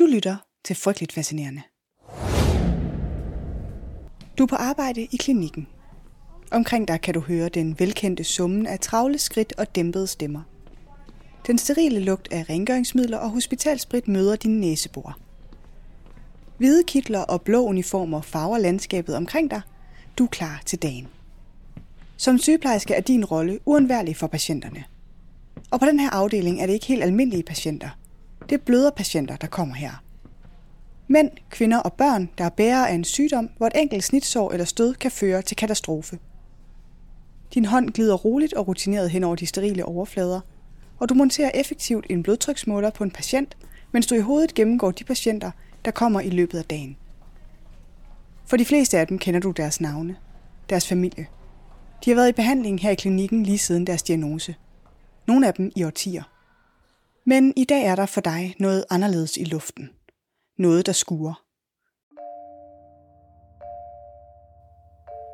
Du lytter til Frygteligt Fascinerende. Du er på arbejde i klinikken. Omkring dig kan du høre den velkendte summen af travle skridt og dæmpede stemmer. Den sterile lugt af rengøringsmidler og hospitalsprit møder dine næsebor. Hvide kitler og blå uniformer farver landskabet omkring dig. Du er klar til dagen. Som sygeplejerske er din rolle uundværlig for patienterne. Og på den her afdeling er det ikke helt almindelige patienter. Det er bløderpatienter, der kommer her. Mænd, kvinder og børn, der er bærere af en sygdom, hvor et enkelt snitsår eller stød kan føre til katastrofe. Din hånd glider roligt og rutineret hen over de sterile overflader, og du monterer effektivt en blodtryksmåler på en patient, mens du i hovedet gennemgår de patienter, der kommer i løbet af dagen. For de fleste af dem kender du deres navne, deres familie. De har været i behandling her i klinikken lige siden deres diagnose. Nogle af dem i årtier. Men i dag er der for dig noget anderledes i luften. Noget, der skuer.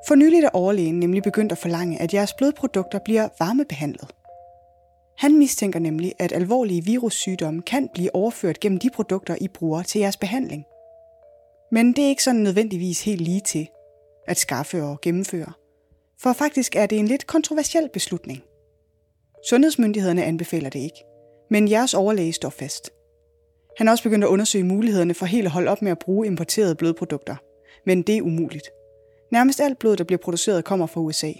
For nyligt er overlægen nemlig begyndt at forlange, at jeres blodprodukter bliver varmebehandlet. Han mistænker nemlig, at alvorlige virussygdomme kan blive overført gennem de produkter, I bruger til jeres behandling. Men det er ikke sådan nødvendigvis helt lige til at skaffe og gennemføre. For faktisk er det en lidt kontroversiel beslutning. Sundhedsmyndighederne anbefaler det ikke, men jeres overlæge står fast. Han har også begyndt at undersøge mulighederne for helt at holde op med at bruge importerede blodprodukter, men det er umuligt. Nærmest alt blod, der bliver produceret, kommer fra USA.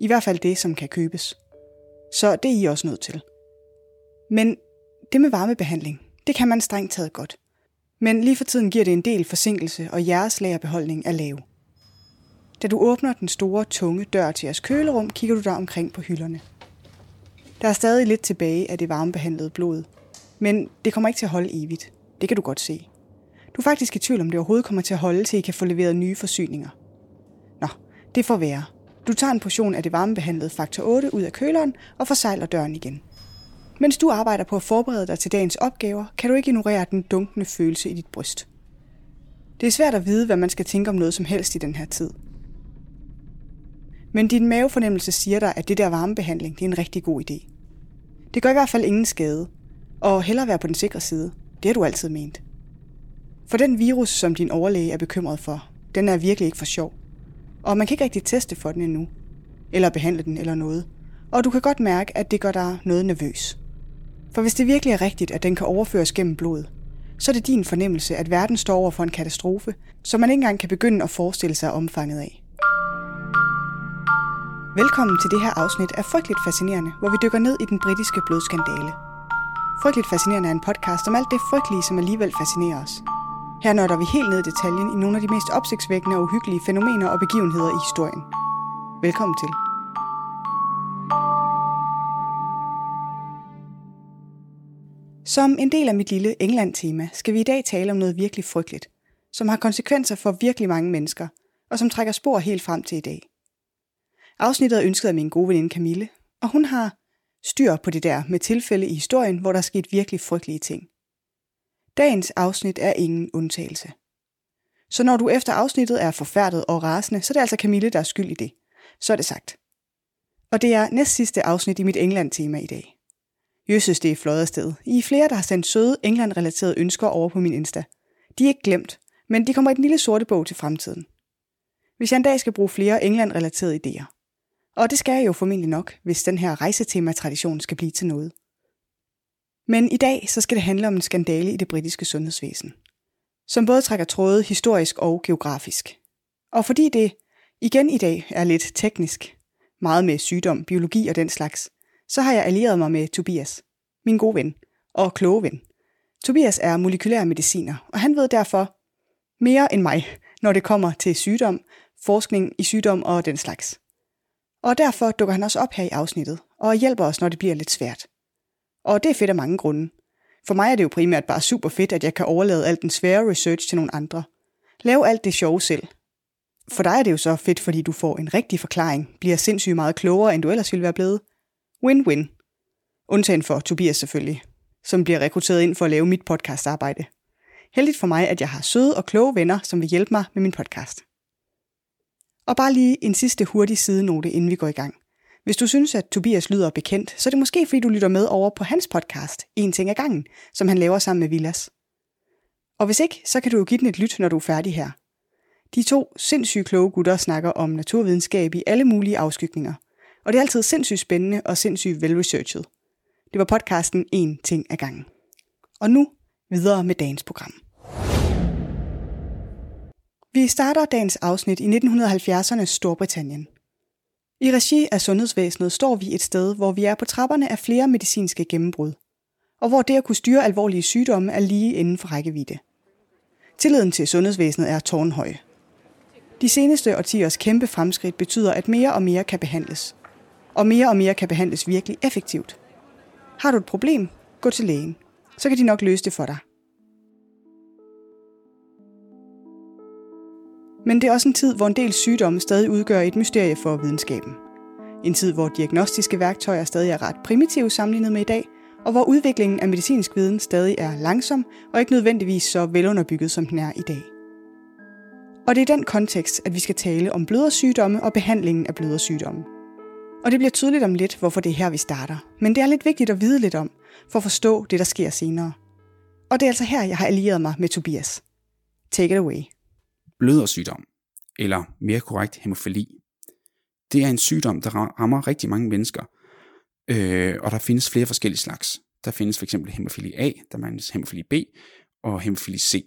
I hvert fald det, som kan købes. Så det er I også nødt til. Men det med varmebehandling, det kan man strengt taget godt. Men lige for tiden giver det en del forsinkelse, og jeres lagerbeholdning er lav. Da du åbner den store, tunge dør til jeres kølerum, kigger du der omkring på hylderne. Der er stadig lidt tilbage af det varmebehandlede blod, men det kommer ikke til at holde evigt. Det kan du godt se. Du er faktisk i tvivl om det overhovedet kommer til at holde, til I kan få leveret nye forsyninger. Nå, det får være. Du tager en portion af det varmebehandlede faktor 8 ud af køleren og forsejler døren igen. Mens du arbejder på at forberede dig til dagens opgaver, kan du ikke ignorere den dunkende følelse i dit bryst. Det er svært at vide, hvad man skal tænke om noget som helst i den her tid. Men din mavefornemmelse siger dig, at det der varmebehandling det er en rigtig god idé. Det gør i hvert fald ingen skade, og hellere være på den sikre side. Det har du altid ment. For den virus, som din overlæge er bekymret for, den er virkelig ikke for sjov. Og man kan ikke rigtig teste for den endnu. Eller behandle den eller noget. Og du kan godt mærke, at det gør dig noget nervøs. For hvis det virkelig er rigtigt, at den kan overføres gennem blod, så er det din fornemmelse, at verden står over for en katastrofe, som man ikke engang kan begynde at forestille sig omfanget af. Velkommen til det her afsnit af Frygteligt Fascinerende, hvor vi dykker ned i den britiske blodskandale. Frygteligt Fascinerende er en podcast om alt det frygtelige, som alligevel fascinerer os. Her nørder vi helt ned i detaljen i nogle af de mest opsigtsvækkende og uhyggelige fænomener og begivenheder i historien. Velkommen til. Som en del af mit lille England-tema skal vi i dag tale om noget virkelig frygteligt, som har konsekvenser for virkelig mange mennesker, og som trækker spor helt frem til i dag. Afsnittet er ønsket af min gode veninde Camille, og hun har styr på det der med tilfælde i historien, hvor der er sket virkelig frygtelige ting. Dagens afsnit er ingen undtagelse. Så når du efter afsnittet er forfærdet og rasende, så er det altså Camille, der er skyld i det. Så er det sagt. Og det er næst sidste afsnit i mit England-tema i dag. Jøsses, det er flot afsted. I er flere, der har sendt søde England-relaterede ønsker over på min Insta. De er ikke glemt, men de kommer i den lille sorte bog til fremtiden. Hvis jeg en dag skal bruge flere England-relaterede idéer. Og det skal jeg jo formentlig nok, hvis den her rejsetema-tradition skal blive til noget. Men i dag så skal det handle om en skandale i det britiske sundhedsvæsen, som både trækker tråde historisk og geografisk. Og fordi det igen i dag er lidt teknisk, meget med sygdom, biologi og den slags, så har jeg allieret mig med Tobias, min gode ven og kloge ven. Tobias er molekylær mediciner, og han ved derfor mere end mig, når det kommer til sygdom, forskning i sygdom og den slags. Og derfor dukker han også op her i afsnittet og hjælper os, når det bliver lidt svært. Og det er fedt af mange grunde. For mig er det jo primært bare super fedt, at jeg kan overlade alt den svære research til nogle andre. Lav alt det sjove selv. For dig er det jo så fedt, fordi du får en rigtig forklaring, bliver sindssygt meget klogere, end du ellers ville være blevet. Win-win. Undtagen for Tobias selvfølgelig, som bliver rekrutteret ind for at lave mit podcastarbejde. Heldigt for mig, at jeg har søde og kloge venner, som vil hjælpe mig med min podcast. Og bare lige en sidste hurtig sidenote, inden vi går i gang. Hvis du synes, at Tobias lyder bekendt, så er det måske fordi du lytter med over på hans podcast, En ting ad gangen, som han laver sammen med Villas. Og hvis ikke, så kan du jo give den et lyt, når du er færdig her. De to sindssygt kloge gutter snakker om naturvidenskab i alle mulige afskygninger. Og det er altid sindssygt spændende og sindssygt velresearchet. Det var podcasten En ting ad gangen. Og nu videre med dagens program. Vi starter dagens afsnit i 1970'ernes Storbritannien. I regi af sundhedsvæsenet står vi et sted, hvor vi er på trapperne af flere medicinske gennembrud, og hvor det at kunne styre alvorlige sygdomme er lige inden for rækkevidde. Tilliden til sundhedsvæsenet er tårnhøj. De seneste årtiers kæmpe fremskridt betyder, at mere og mere kan behandles. Og mere og mere kan behandles virkelig effektivt. Har du et problem? Gå til lægen. Så kan de nok løse det for dig. Men det er også en tid, hvor en del sygdomme stadig udgør et mysterie for videnskaben. En tid, hvor diagnostiske værktøjer stadig er ret primitive sammenlignet med i dag, og hvor udviklingen af medicinsk viden stadig er langsom og ikke nødvendigvis så velunderbygget, som den er i dag. Og det er i den kontekst, at vi skal tale om blødersygdomme og behandlingen af blødersygdomme. Og det bliver tydeligt om lidt, hvorfor det er her, vi starter. Men det er lidt vigtigt at vide lidt om, for at forstå det, der sker senere. Og det er altså her, jeg har allieret mig med Tobias. Take it away blødersygdom, eller mere korrekt hemofili. Det er en sygdom, der rammer rigtig mange mennesker, øh, og der findes flere forskellige slags. Der findes f.eks. hemofili A, der findes hemofili B og hemofili C.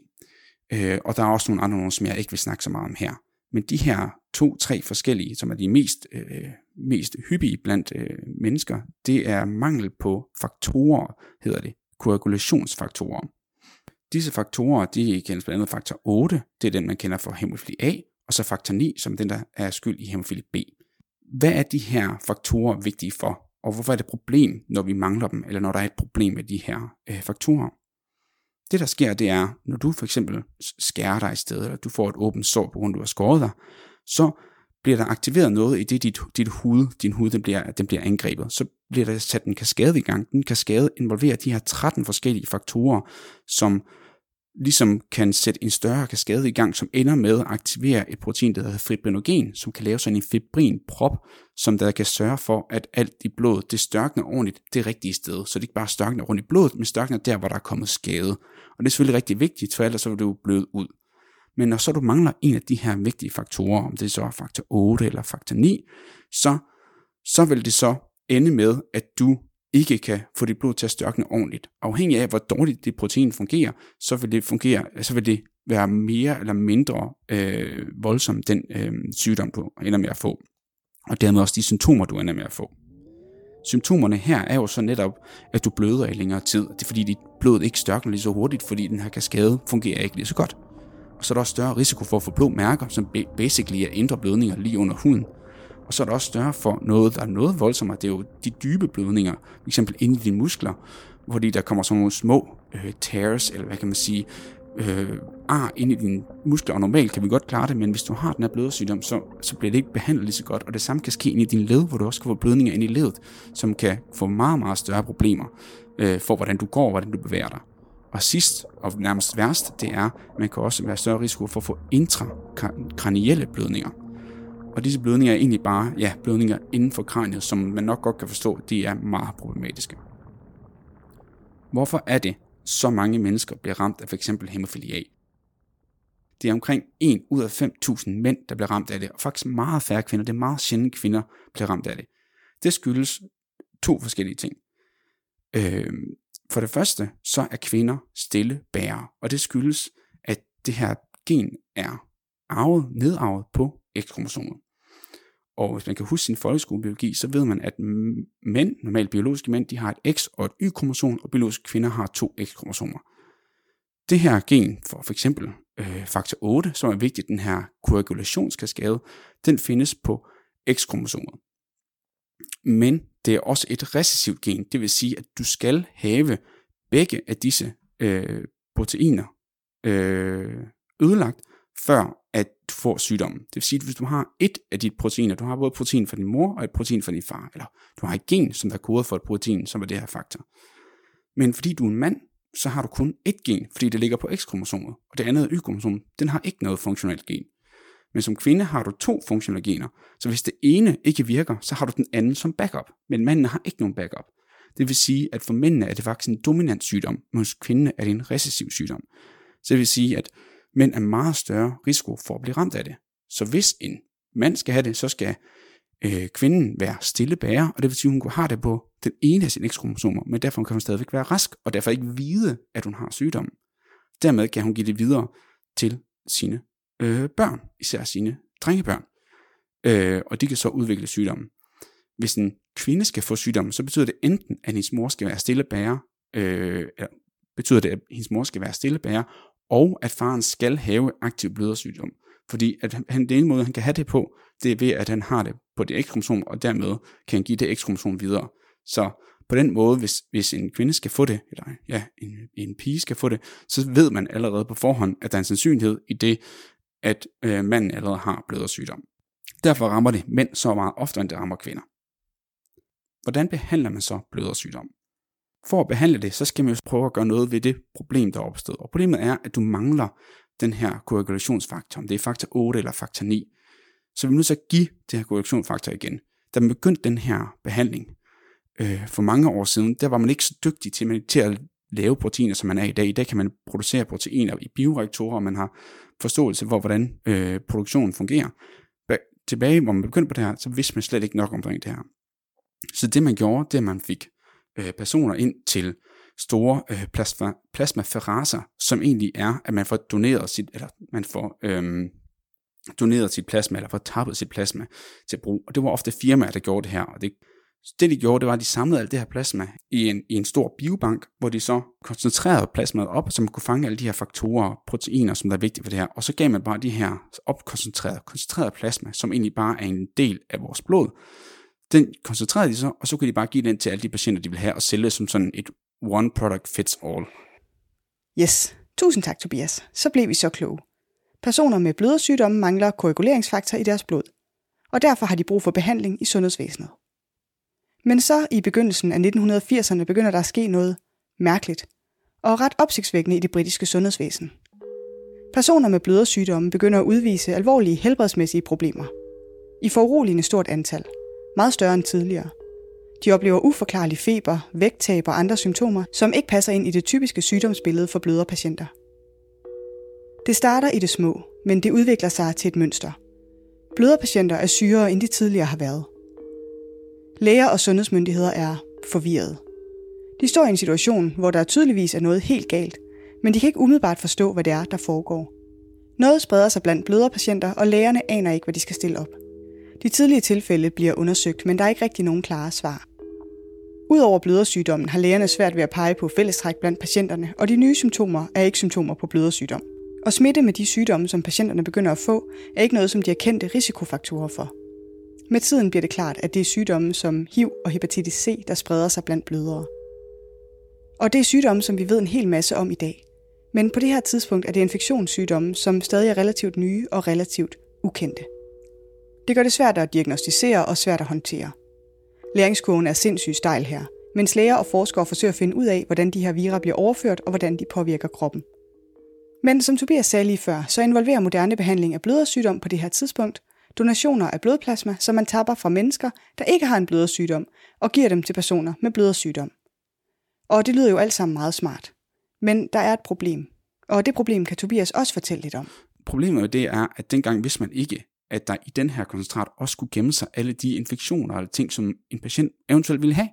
Øh, og der er også nogle andre, nogle, som jeg ikke vil snakke så meget om her. Men de her to-tre forskellige, som er de mest, øh, mest hyppige blandt øh, mennesker, det er mangel på faktorer, hedder det, koagulationsfaktorer. Disse faktorer, de kendes blandt andet faktor 8, det er den, man kender for hemofili A, og så faktor 9, som den, der er skyld i hemofili B. Hvad er de her faktorer vigtige for, og hvorfor er det et problem, når vi mangler dem, eller når der er et problem med de her øh, faktorer? Det, der sker, det er, når du for eksempel skærer dig i stedet, eller du får et åbent sår på grund af, du har skåret dig, så bliver der aktiveret noget i det, dit, dit hud, din hud den bliver, den bliver angrebet. Så bliver der sat en kaskade i gang. Den kaskade involverer de her 13 forskellige faktorer, som ligesom kan sætte en større kaskade i gang, som ender med at aktivere et protein, der hedder fibrinogen, som kan lave sådan en fibrinprop, som der kan sørge for, at alt i blodet, det størkner ordentligt det rigtige sted. Så det ikke bare størkner rundt i blodet, men størkner der, hvor der er kommet skade. Og det er selvfølgelig rigtig vigtigt, for ellers så vil du bløde ud. Men når så du mangler en af de her vigtige faktorer, om det så er faktor 8 eller faktor 9, så, så vil det så ende med, at du ikke kan få dit blod til at størkne ordentligt. Afhængig af, hvor dårligt det protein fungerer, så vil det, fungere, så vil det være mere eller mindre øh, voldsom den øh, sygdom, du ender med at få. Og dermed også de symptomer, du ender med at få. Symptomerne her er jo så netop, at du bløder i længere tid. Det er fordi, dit blod ikke størkner lige så hurtigt, fordi den her kaskade fungerer ikke lige så godt. Og så er der også større risiko for at få blå mærker, som basically er indre blødninger lige under huden og så er der også større for noget, der er noget voldsommere. Det er jo de dybe blødninger, f.eks. inde i dine muskler, fordi der kommer sådan nogle små øh, tears, eller hvad kan man sige, øh, ar ind i dine muskler, og normalt kan vi godt klare det, men hvis du har den her blødersygdom, så, så bliver det ikke behandlet lige så godt, og det samme kan ske ind i din led, hvor du også kan få blødninger ind i ledet, som kan få meget, meget større problemer øh, for, hvordan du går, hvordan du bevæger dig. Og sidst, og nærmest værst, det er, at man kan også være større risiko for at få intrakranielle blødninger. Og disse blødninger er egentlig bare ja, blødninger inden for kraniet, som man nok godt kan forstå, de er meget problematiske. Hvorfor er det, så mange mennesker bliver ramt af f.eks. hemofili A? Det er omkring 1 ud af 5.000 mænd, der bliver ramt af det, og faktisk meget færre kvinder. Det er meget sjældent kvinder bliver ramt af det. Det skyldes to forskellige ting. Øh, for det første, så er kvinder stille bærere, og det skyldes, at det her gen er arvet, nedarvet på X-kromosomer. Og hvis man kan huske sin folkeskolebiologi, så ved man, at mænd, normalt biologiske mænd, de har et X og et Y-kromosom, og biologiske kvinder har to X-kromosomer. Det her gen for for eksempel øh, faktor 8, som er vigtigt, den her koagulationskaskade, den findes på X-kromosomet. Men det er også et recessivt gen, det vil sige, at du skal have begge af disse øh, proteiner øh, ødelagt, før du får sygdommen. Det vil sige, at hvis du har et af dit proteiner, du har både protein fra din mor og et protein fra din far, eller du har et gen, som der er kodet for et protein, som er det her faktor. Men fordi du er en mand, så har du kun et gen, fordi det ligger på X-kromosomet, og det andet Y-kromosom, den har ikke noget funktionelt gen. Men som kvinde har du to funktionelle gener, så hvis det ene ikke virker, så har du den anden som backup, men manden har ikke nogen backup. Det vil sige, at for mændene er det faktisk en dominant sygdom, men hos kvinden er det en recessiv sygdom. Så det vil sige, at men er meget større risiko for at blive ramt af det. Så hvis en mand skal have det, så skal øh, kvinden være stille bærer, og det vil sige, at hun har det på den ene af sine x-kromosomer, men derfor kan hun stadigvæk være rask, og derfor ikke vide, at hun har sygdommen. Dermed kan hun give det videre til sine øh, børn, især sine drengebørn, øh, og de kan så udvikle sygdommen. Hvis en kvinde skal få sygdommen, så betyder det enten, at hendes mor skal være stille bærer, øh, betyder det, at hendes mor skal være stille bærer, og at faren skal have aktiv blødersygdom. Fordi at han, den ene måde, han kan have det på, det er ved, at han har det på det x-kromosom, og dermed kan han give det x-kromosom videre. Så på den måde, hvis, hvis en kvinde skal få det, eller ja, en, en pige skal få det, så ved man allerede på forhånd, at der er en sandsynlighed i det, at øh, manden allerede har blødersygdom. Derfor rammer det mænd så meget oftere, end det rammer kvinder. Hvordan behandler man så blødersygdom? For at behandle det, så skal man jo prøve at gøre noget ved det problem, der er opstået. Og problemet er, at du mangler den her koagulationsfaktor, om det er faktor 8 eller faktor 9. Så vi er nødt til at give det her koagulationsfaktor igen. Da man begyndte den her behandling øh, for mange år siden, der var man ikke så dygtig til, til at lave proteiner, som man er i dag. I dag kan man producere proteiner i bioreaktorer, og man har forståelse for, hvordan øh, produktionen fungerer. Tilbage, hvor man begyndte på det her, så vidste man slet ikke nok omkring det her. Så det man gjorde, det man fik øh, personer ind til store øh, plasma, plasmaferaser, som egentlig er, at man får doneret sit, eller man får øh, doneret sit plasma, eller får tappet sit plasma til brug. Og det var ofte firmaer, der gjorde det her, og det, det de gjorde, det var, at de samlede alt det her plasma i en, i en stor biobank, hvor de så koncentrerede plasmaet op, så man kunne fange alle de her faktorer og proteiner, som der er vigtige for det her. Og så gav man bare de her opkoncentrerede, koncentrerede plasma, som egentlig bare er en del af vores blod. Den koncentrerede de så, og så kunne de bare give den til alle de patienter, de vil have, og sælge som sådan et one product fits all. Yes, tusind tak Tobias. Så blev vi så kloge. Personer med blødersygdomme mangler koaguleringsfaktor i deres blod, og derfor har de brug for behandling i sundhedsvæsenet. Men så i begyndelsen af 1980'erne begynder der at ske noget mærkeligt og ret opsigtsvækkende i det britiske sundhedsvæsen. Personer med blødersygdomme begynder at udvise alvorlige helbredsmæssige problemer. I foruroligende stort antal. Meget større end tidligere. De oplever uforklarlig feber, vægttab og andre symptomer, som ikke passer ind i det typiske sygdomsbillede for bløderpatienter. Det starter i det små, men det udvikler sig til et mønster. Bløderpatienter er sygere, end de tidligere har været. Læger og sundhedsmyndigheder er forvirrede. De står i en situation, hvor der tydeligvis er noget helt galt, men de kan ikke umiddelbart forstå, hvad det er, der foregår. Noget spreder sig blandt bløderpatienter, og lægerne aner ikke, hvad de skal stille op. De tidlige tilfælde bliver undersøgt, men der er ikke rigtig nogen klare svar. Udover blødersygdommen har lægerne svært ved at pege på fællestræk blandt patienterne, og de nye symptomer er ikke symptomer på blødersygdom. Og smitte med de sygdomme, som patienterne begynder at få, er ikke noget, som de har kendte risikofaktorer for. Med tiden bliver det klart, at det er sygdomme som HIV og hepatitis C, der spreder sig blandt blødere. Og det er sygdomme, som vi ved en hel masse om i dag. Men på det her tidspunkt er det infektionssygdomme, som stadig er relativt nye og relativt ukendte. Det gør det svært at diagnostisere og svært at håndtere. Læringskurven er sindssygt stejl her, mens læger og forskere forsøger at finde ud af, hvordan de her vira bliver overført og hvordan de påvirker kroppen. Men som Tobias sagde lige før, så involverer moderne behandling af blødersygdom på det her tidspunkt donationer af blodplasma, som man tapper fra mennesker, der ikke har en blødersygdom, og giver dem til personer med blødersygdom. Og det lyder jo alt sammen meget smart. Men der er et problem, og det problem kan Tobias også fortælle lidt om. Problemet det er, at dengang vidste man ikke, at der i den her koncentrat også skulle gemme sig alle de infektioner eller ting, som en patient eventuelt ville have.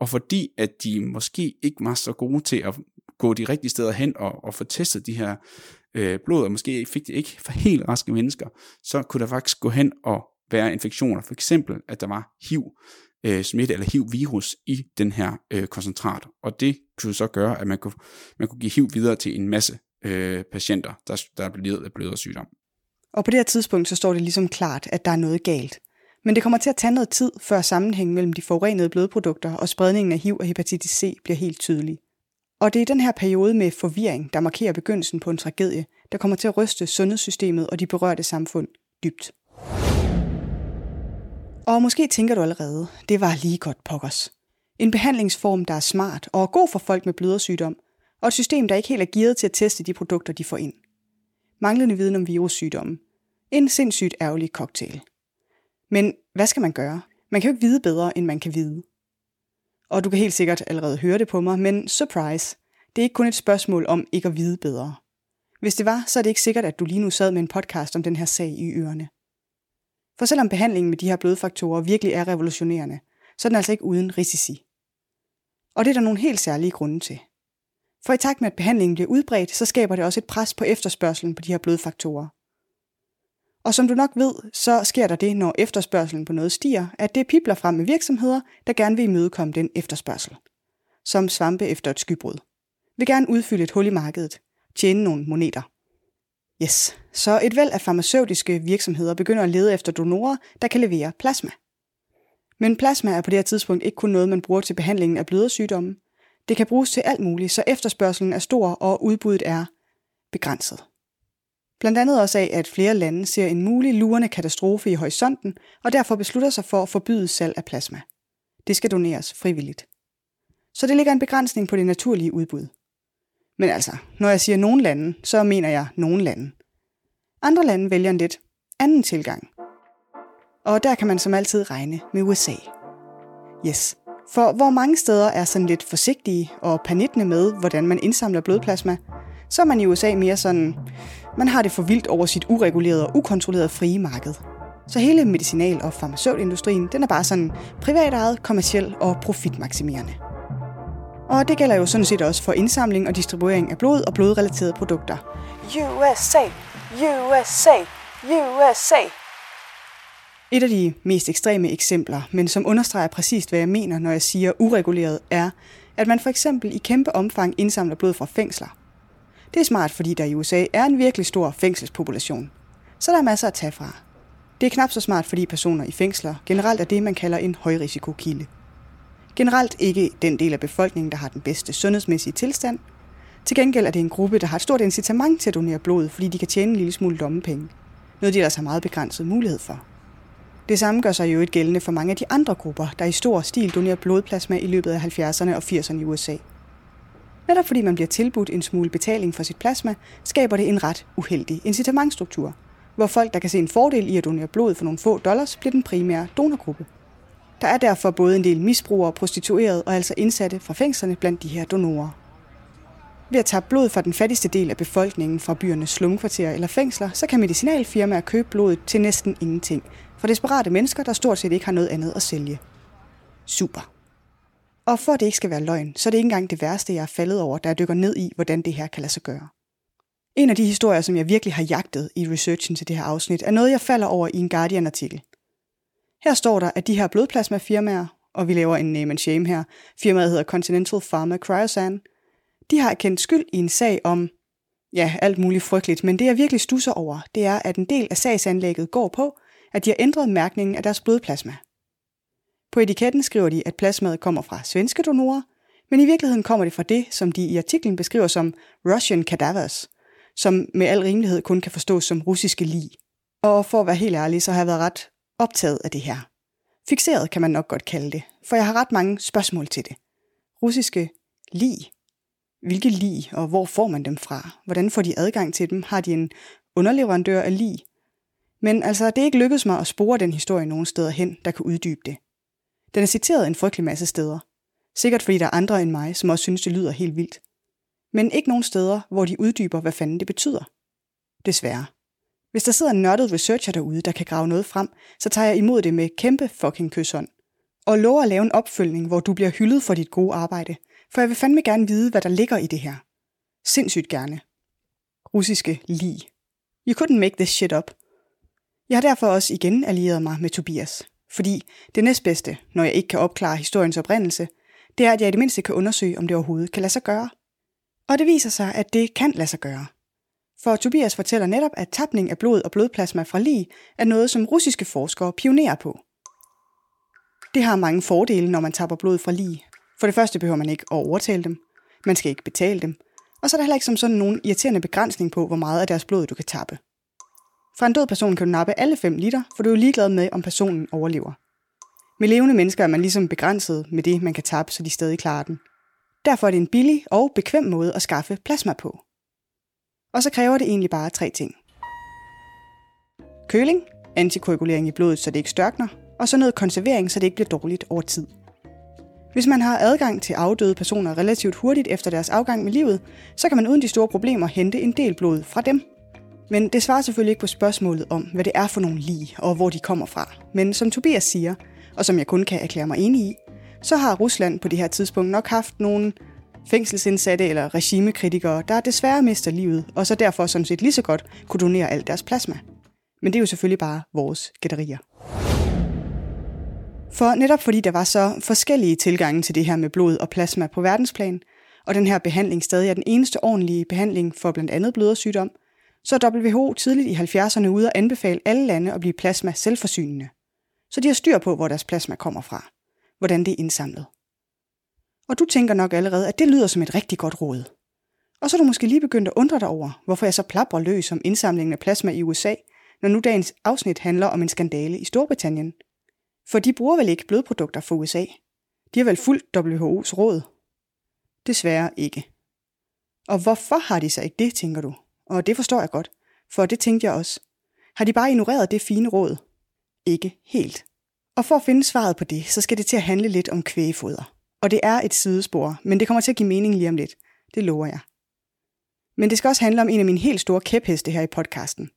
Og fordi at de måske ikke var så gode til at gå de rigtige steder hen og, og få testet de her øh, blod, og måske fik det ikke for helt raske mennesker, så kunne der faktisk gå hen og være infektioner. For eksempel, at der var HIV øh, smitte eller HIV-virus i den her øh, koncentrat. Og det kunne så gøre, at man kunne, man kunne give HIV videre til en masse øh, patienter, der, der er blevet af blødersygdom. Og på det her tidspunkt, så står det ligesom klart, at der er noget galt. Men det kommer til at tage noget tid, før sammenhængen mellem de forurenede blodprodukter og spredningen af HIV og hepatitis C bliver helt tydelig. Og det er den her periode med forvirring, der markerer begyndelsen på en tragedie, der kommer til at ryste sundhedssystemet og de berørte samfund dybt. Og måske tænker du allerede, det var lige godt pokkers. En behandlingsform, der er smart og er god for folk med blødersygdom, og et system, der ikke helt er gearet til at teste de produkter, de får ind. Manglende viden om virussygdomme. En sindssygt ærgerlig cocktail. Men hvad skal man gøre? Man kan jo ikke vide bedre, end man kan vide. Og du kan helt sikkert allerede høre det på mig, men surprise, det er ikke kun et spørgsmål om ikke at vide bedre. Hvis det var, så er det ikke sikkert, at du lige nu sad med en podcast om den her sag i ørerne. For selvom behandlingen med de her blodfaktorer virkelig er revolutionerende, så er den altså ikke uden risici. Og det er der nogle helt særlige grunde til. For i takt med, at behandlingen bliver udbredt, så skaber det også et pres på efterspørgselen på de her blodfaktorer. Og som du nok ved, så sker der det, når efterspørgselen på noget stiger, at det pipler frem med virksomheder, der gerne vil imødekomme den efterspørgsel. Som svampe efter et skybrud. Vil gerne udfylde et hul i markedet. Tjene nogle moneter. Yes, så et væld af farmaceutiske virksomheder begynder at lede efter donorer, der kan levere plasma. Men plasma er på det her tidspunkt ikke kun noget, man bruger til behandlingen af blødersygdomme. Det kan bruges til alt muligt, så efterspørgselen er stor, og udbuddet er begrænset. Blandt andet også af, at flere lande ser en mulig lurende katastrofe i horisonten, og derfor beslutter sig for at forbyde salg af plasma. Det skal doneres frivilligt. Så det ligger en begrænsning på det naturlige udbud. Men altså, når jeg siger nogen lande, så mener jeg nogen lande. Andre lande vælger en lidt anden tilgang. Og der kan man som altid regne med USA. Yes, for hvor mange steder er sådan lidt forsigtige og panittende med, hvordan man indsamler blodplasma, så er man i USA mere sådan, man har det for vildt over sit uregulerede og ukontrollerede frie marked. Så hele medicinal- og farmaceutindustrien, den er bare sådan privatejet, kommersiel og profitmaksimerende. Og det gælder jo sådan set også for indsamling og distribuering af blod og blodrelaterede produkter. USA, USA, USA. Et af de mest ekstreme eksempler, men som understreger præcist, hvad jeg mener, når jeg siger ureguleret, er, at man for eksempel i kæmpe omfang indsamler blod fra fængsler. Det er smart, fordi der i USA er en virkelig stor fængselspopulation. Så der er masser at tage fra. Det er knap så smart, fordi personer i fængsler generelt er det, man kalder en højrisikokilde. Generelt ikke den del af befolkningen, der har den bedste sundhedsmæssige tilstand. Til gengæld er det en gruppe, der har et stort incitament til at donere blod, fordi de kan tjene en lille smule lommepenge. Noget de ellers har meget begrænset mulighed for. Det samme gør sig jo et gældende for mange af de andre grupper, der i stor stil donerer blodplasma i løbet af 70'erne og 80'erne i USA. Netop fordi man bliver tilbudt en smule betaling for sit plasma, skaber det en ret uheldig incitamentstruktur, hvor folk, der kan se en fordel i at donere blod for nogle få dollars, bliver den primære donorgruppe. Der er derfor både en del misbrugere, prostituerede og altså indsatte fra fængslerne blandt de her donorer. Ved at tage blod fra den fattigste del af befolkningen fra byernes slumkvarterer eller fængsler, så kan medicinalfirmaer købe blodet til næsten ingenting, for desperate mennesker, der stort set ikke har noget andet at sælge. Super. Og for at det ikke skal være løgn, så er det ikke engang det værste, jeg er faldet over, da jeg dykker ned i, hvordan det her kan lade sig gøre. En af de historier, som jeg virkelig har jagtet i researchen til det her afsnit, er noget, jeg falder over i en Guardian-artikel. Her står der, at de her blodplasmafirmaer, og vi laver en name and shame her, firmaet hedder Continental Pharma Cryosan, de har erkendt skyld i en sag om, ja, alt muligt frygteligt, men det jeg virkelig stusser over, det er, at en del af sagsanlægget går på, at de har ændret mærkningen af deres blodplasma. På etiketten skriver de, at plasmaet kommer fra svenske donorer, men i virkeligheden kommer det fra det, som de i artiklen beskriver som Russian cadavers, som med al rimelighed kun kan forstås som russiske lig. Og for at være helt ærlig, så har jeg været ret optaget af det her. Fixeret kan man nok godt kalde det, for jeg har ret mange spørgsmål til det. Russiske lig. Hvilke lig, og hvor får man dem fra? Hvordan får de adgang til dem? Har de en underleverandør af lig? Men altså, det er ikke lykkedes mig at spore den historie nogen steder hen, der kan uddybe det. Den er citeret en frygtelig masse steder. Sikkert fordi der er andre end mig, som også synes, det lyder helt vildt. Men ikke nogen steder, hvor de uddyber, hvad fanden det betyder. Desværre. Hvis der sidder en nørdet researcher derude, der kan grave noget frem, så tager jeg imod det med kæmpe fucking kysshånd. Og lover at lave en opfølgning, hvor du bliver hyldet for dit gode arbejde. For jeg vil fandme gerne vide, hvad der ligger i det her. Sindssygt gerne. Russiske lige. You couldn't make this shit up. Jeg har derfor også igen allieret mig med Tobias. Fordi det næstbedste, når jeg ikke kan opklare historiens oprindelse, det er, at jeg i det mindste kan undersøge, om det overhovedet kan lade sig gøre. Og det viser sig, at det kan lade sig gøre. For Tobias fortæller netop, at tapning af blod og blodplasma fra lig er noget, som russiske forskere pionerer på. Det har mange fordele, når man tapper blod fra lig. For det første behøver man ikke at overtale dem. Man skal ikke betale dem. Og så er der heller ikke som sådan nogen irriterende begrænsning på, hvor meget af deres blod du kan tappe. Fra en død person kan du nappe alle 5 liter, for du er ligeglad med, om personen overlever. Med levende mennesker er man ligesom begrænset med det, man kan tappe, så de stadig klarer den. Derfor er det en billig og bekvem måde at skaffe plasma på. Og så kræver det egentlig bare tre ting. Køling, antikoagulering i blodet, så det ikke størkner, og så noget konservering, så det ikke bliver dårligt over tid. Hvis man har adgang til afdøde personer relativt hurtigt efter deres afgang med livet, så kan man uden de store problemer hente en del blod fra dem. Men det svarer selvfølgelig ikke på spørgsmålet om, hvad det er for nogle lige og hvor de kommer fra. Men som Tobias siger, og som jeg kun kan erklære mig enig i, så har Rusland på det her tidspunkt nok haft nogle fængselsindsatte eller regimekritikere, der desværre mister livet, og så derfor sådan set lige så godt kunne donere alt deres plasma. Men det er jo selvfølgelig bare vores gætterier. For netop fordi der var så forskellige tilgange til det her med blod og plasma på verdensplan, og den her behandling stadig er den eneste ordentlige behandling for blandt andet blødersygdom, så er WHO tidligt i 70'erne ude at anbefale alle lande at blive plasma selvforsynende. Så de har styr på, hvor deres plasma kommer fra, hvordan det er indsamlet. Og du tænker nok allerede, at det lyder som et rigtig godt råd. Og så er du måske lige begyndt at undre dig over, hvorfor jeg så plapper løs om indsamlingen af plasma i USA, når nu dagens afsnit handler om en skandale i Storbritannien. For de bruger vel ikke blodprodukter fra USA? De har vel fuldt WHO's råd? Desværre ikke. Og hvorfor har de så ikke det, tænker du? Og det forstår jeg godt, for det tænkte jeg også. Har de bare ignoreret det fine råd? Ikke helt. Og for at finde svaret på det, så skal det til at handle lidt om kvægefoder. Og det er et sidespor, men det kommer til at give mening lige om lidt. Det lover jeg. Men det skal også handle om en af mine helt store kæpheste her i podcasten.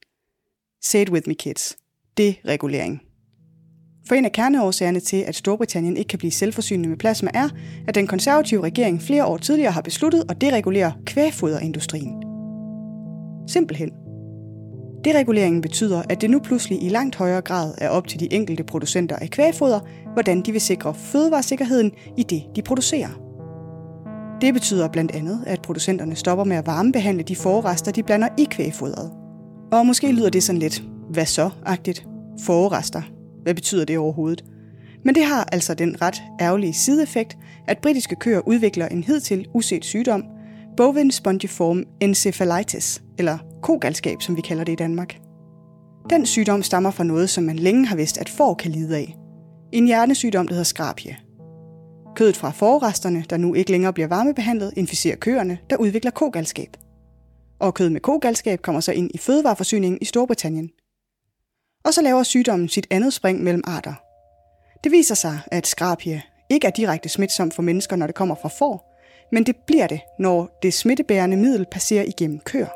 Say it with me, kids. Deregulering. For en af kerneårsagerne til, at Storbritannien ikke kan blive selvforsynende med plasma, er, at den konservative regering flere år tidligere har besluttet at deregulere kvægfoderindustrien. Simpelthen. Dereguleringen betyder, at det nu pludselig i langt højere grad er op til de enkelte producenter af kvægfoder, hvordan de vil sikre fødevaresikkerheden i det, de producerer. Det betyder blandt andet, at producenterne stopper med at varmebehandle de forrester, de blander i kvægfodret. Og måske lyder det sådan lidt, hvad så-agtigt? Forrester. Hvad betyder det overhovedet? Men det har altså den ret ærgerlige sideeffekt, at britiske køer udvikler en hidtil uset sygdom, bovine spongiform encephalitis, eller kogalskab, som vi kalder det i Danmark. Den sygdom stammer fra noget, som man længe har vidst, at får kan lide af. En hjernesygdom, der hedder skrabie. Kødet fra forresterne, der nu ikke længere bliver varmebehandlet, inficerer køerne, der udvikler kogalskab. Og kød med kogalskab kommer så ind i fødevareforsyningen i Storbritannien. Og så laver sygdommen sit andet spring mellem arter. Det viser sig, at skrapie ikke er direkte smitsom for mennesker, når det kommer fra får, men det bliver det, når det smittebærende middel passerer igennem køer.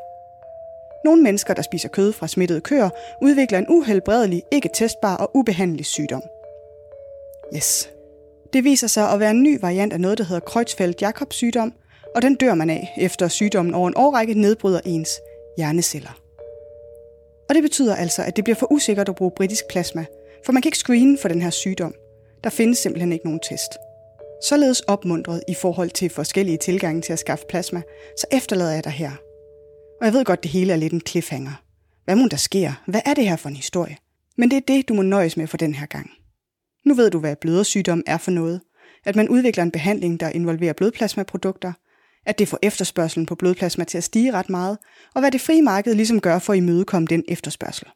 Nogle mennesker, der spiser kød fra smittede køer, udvikler en uhelbredelig, ikke testbar og ubehandelig sygdom. Yes. Det viser sig at være en ny variant af noget, der hedder Creutzfeldt-Jakob sygdom, og den dør man af, efter sygdommen over en årrække nedbryder ens hjerneceller. Og det betyder altså, at det bliver for usikkert at bruge britisk plasma, for man kan ikke screene for den her sygdom. Der findes simpelthen ikke nogen test. Således opmuntret i forhold til forskellige tilgange til at skaffe plasma, så efterlader jeg dig her. Og jeg ved godt, det hele er lidt en cliffhanger. Hvad må der sker? Hvad er det her for en historie? Men det er det, du må nøjes med for den her gang. Nu ved du, hvad blødersygdom er for noget. At man udvikler en behandling, der involverer blodplasmaprodukter. At det får efterspørgselen på blodplasma til at stige ret meget. Og hvad det frie marked ligesom gør for at imødekomme den efterspørgsel.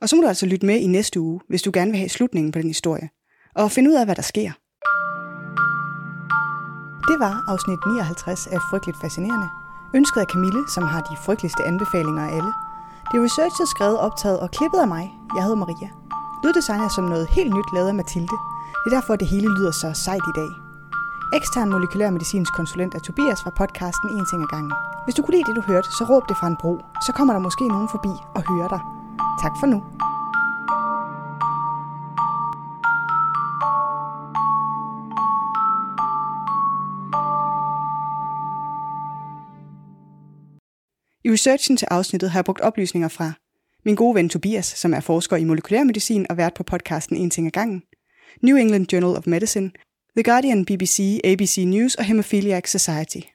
Og så må du altså lytte med i næste uge, hvis du gerne vil have slutningen på den historie. Og finde ud af, hvad der sker. Det var afsnit 59 af Frygteligt Fascinerende. Ønsket af Camille, som har de frygteligste anbefalinger af alle. Det er researchet, skrevet, optaget og klippet af mig. Jeg hedder Maria. Lyddesign er som noget helt nyt lavet af Mathilde. Det er derfor, det hele lyder så sejt i dag. Ekstern molekylær medicinsk konsulent er Tobias fra podcasten En ting ad gangen. Hvis du kunne lide det, du hørte, så råb det fra en bro. Så kommer der måske nogen forbi og hører dig. Tak for nu. I researchen til afsnittet har jeg brugt oplysninger fra min gode ven Tobias, som er forsker i molekylærmedicin og vært på podcasten En ting ad gangen, New England Journal of Medicine, The Guardian, BBC, ABC News og Hemophiliac Society.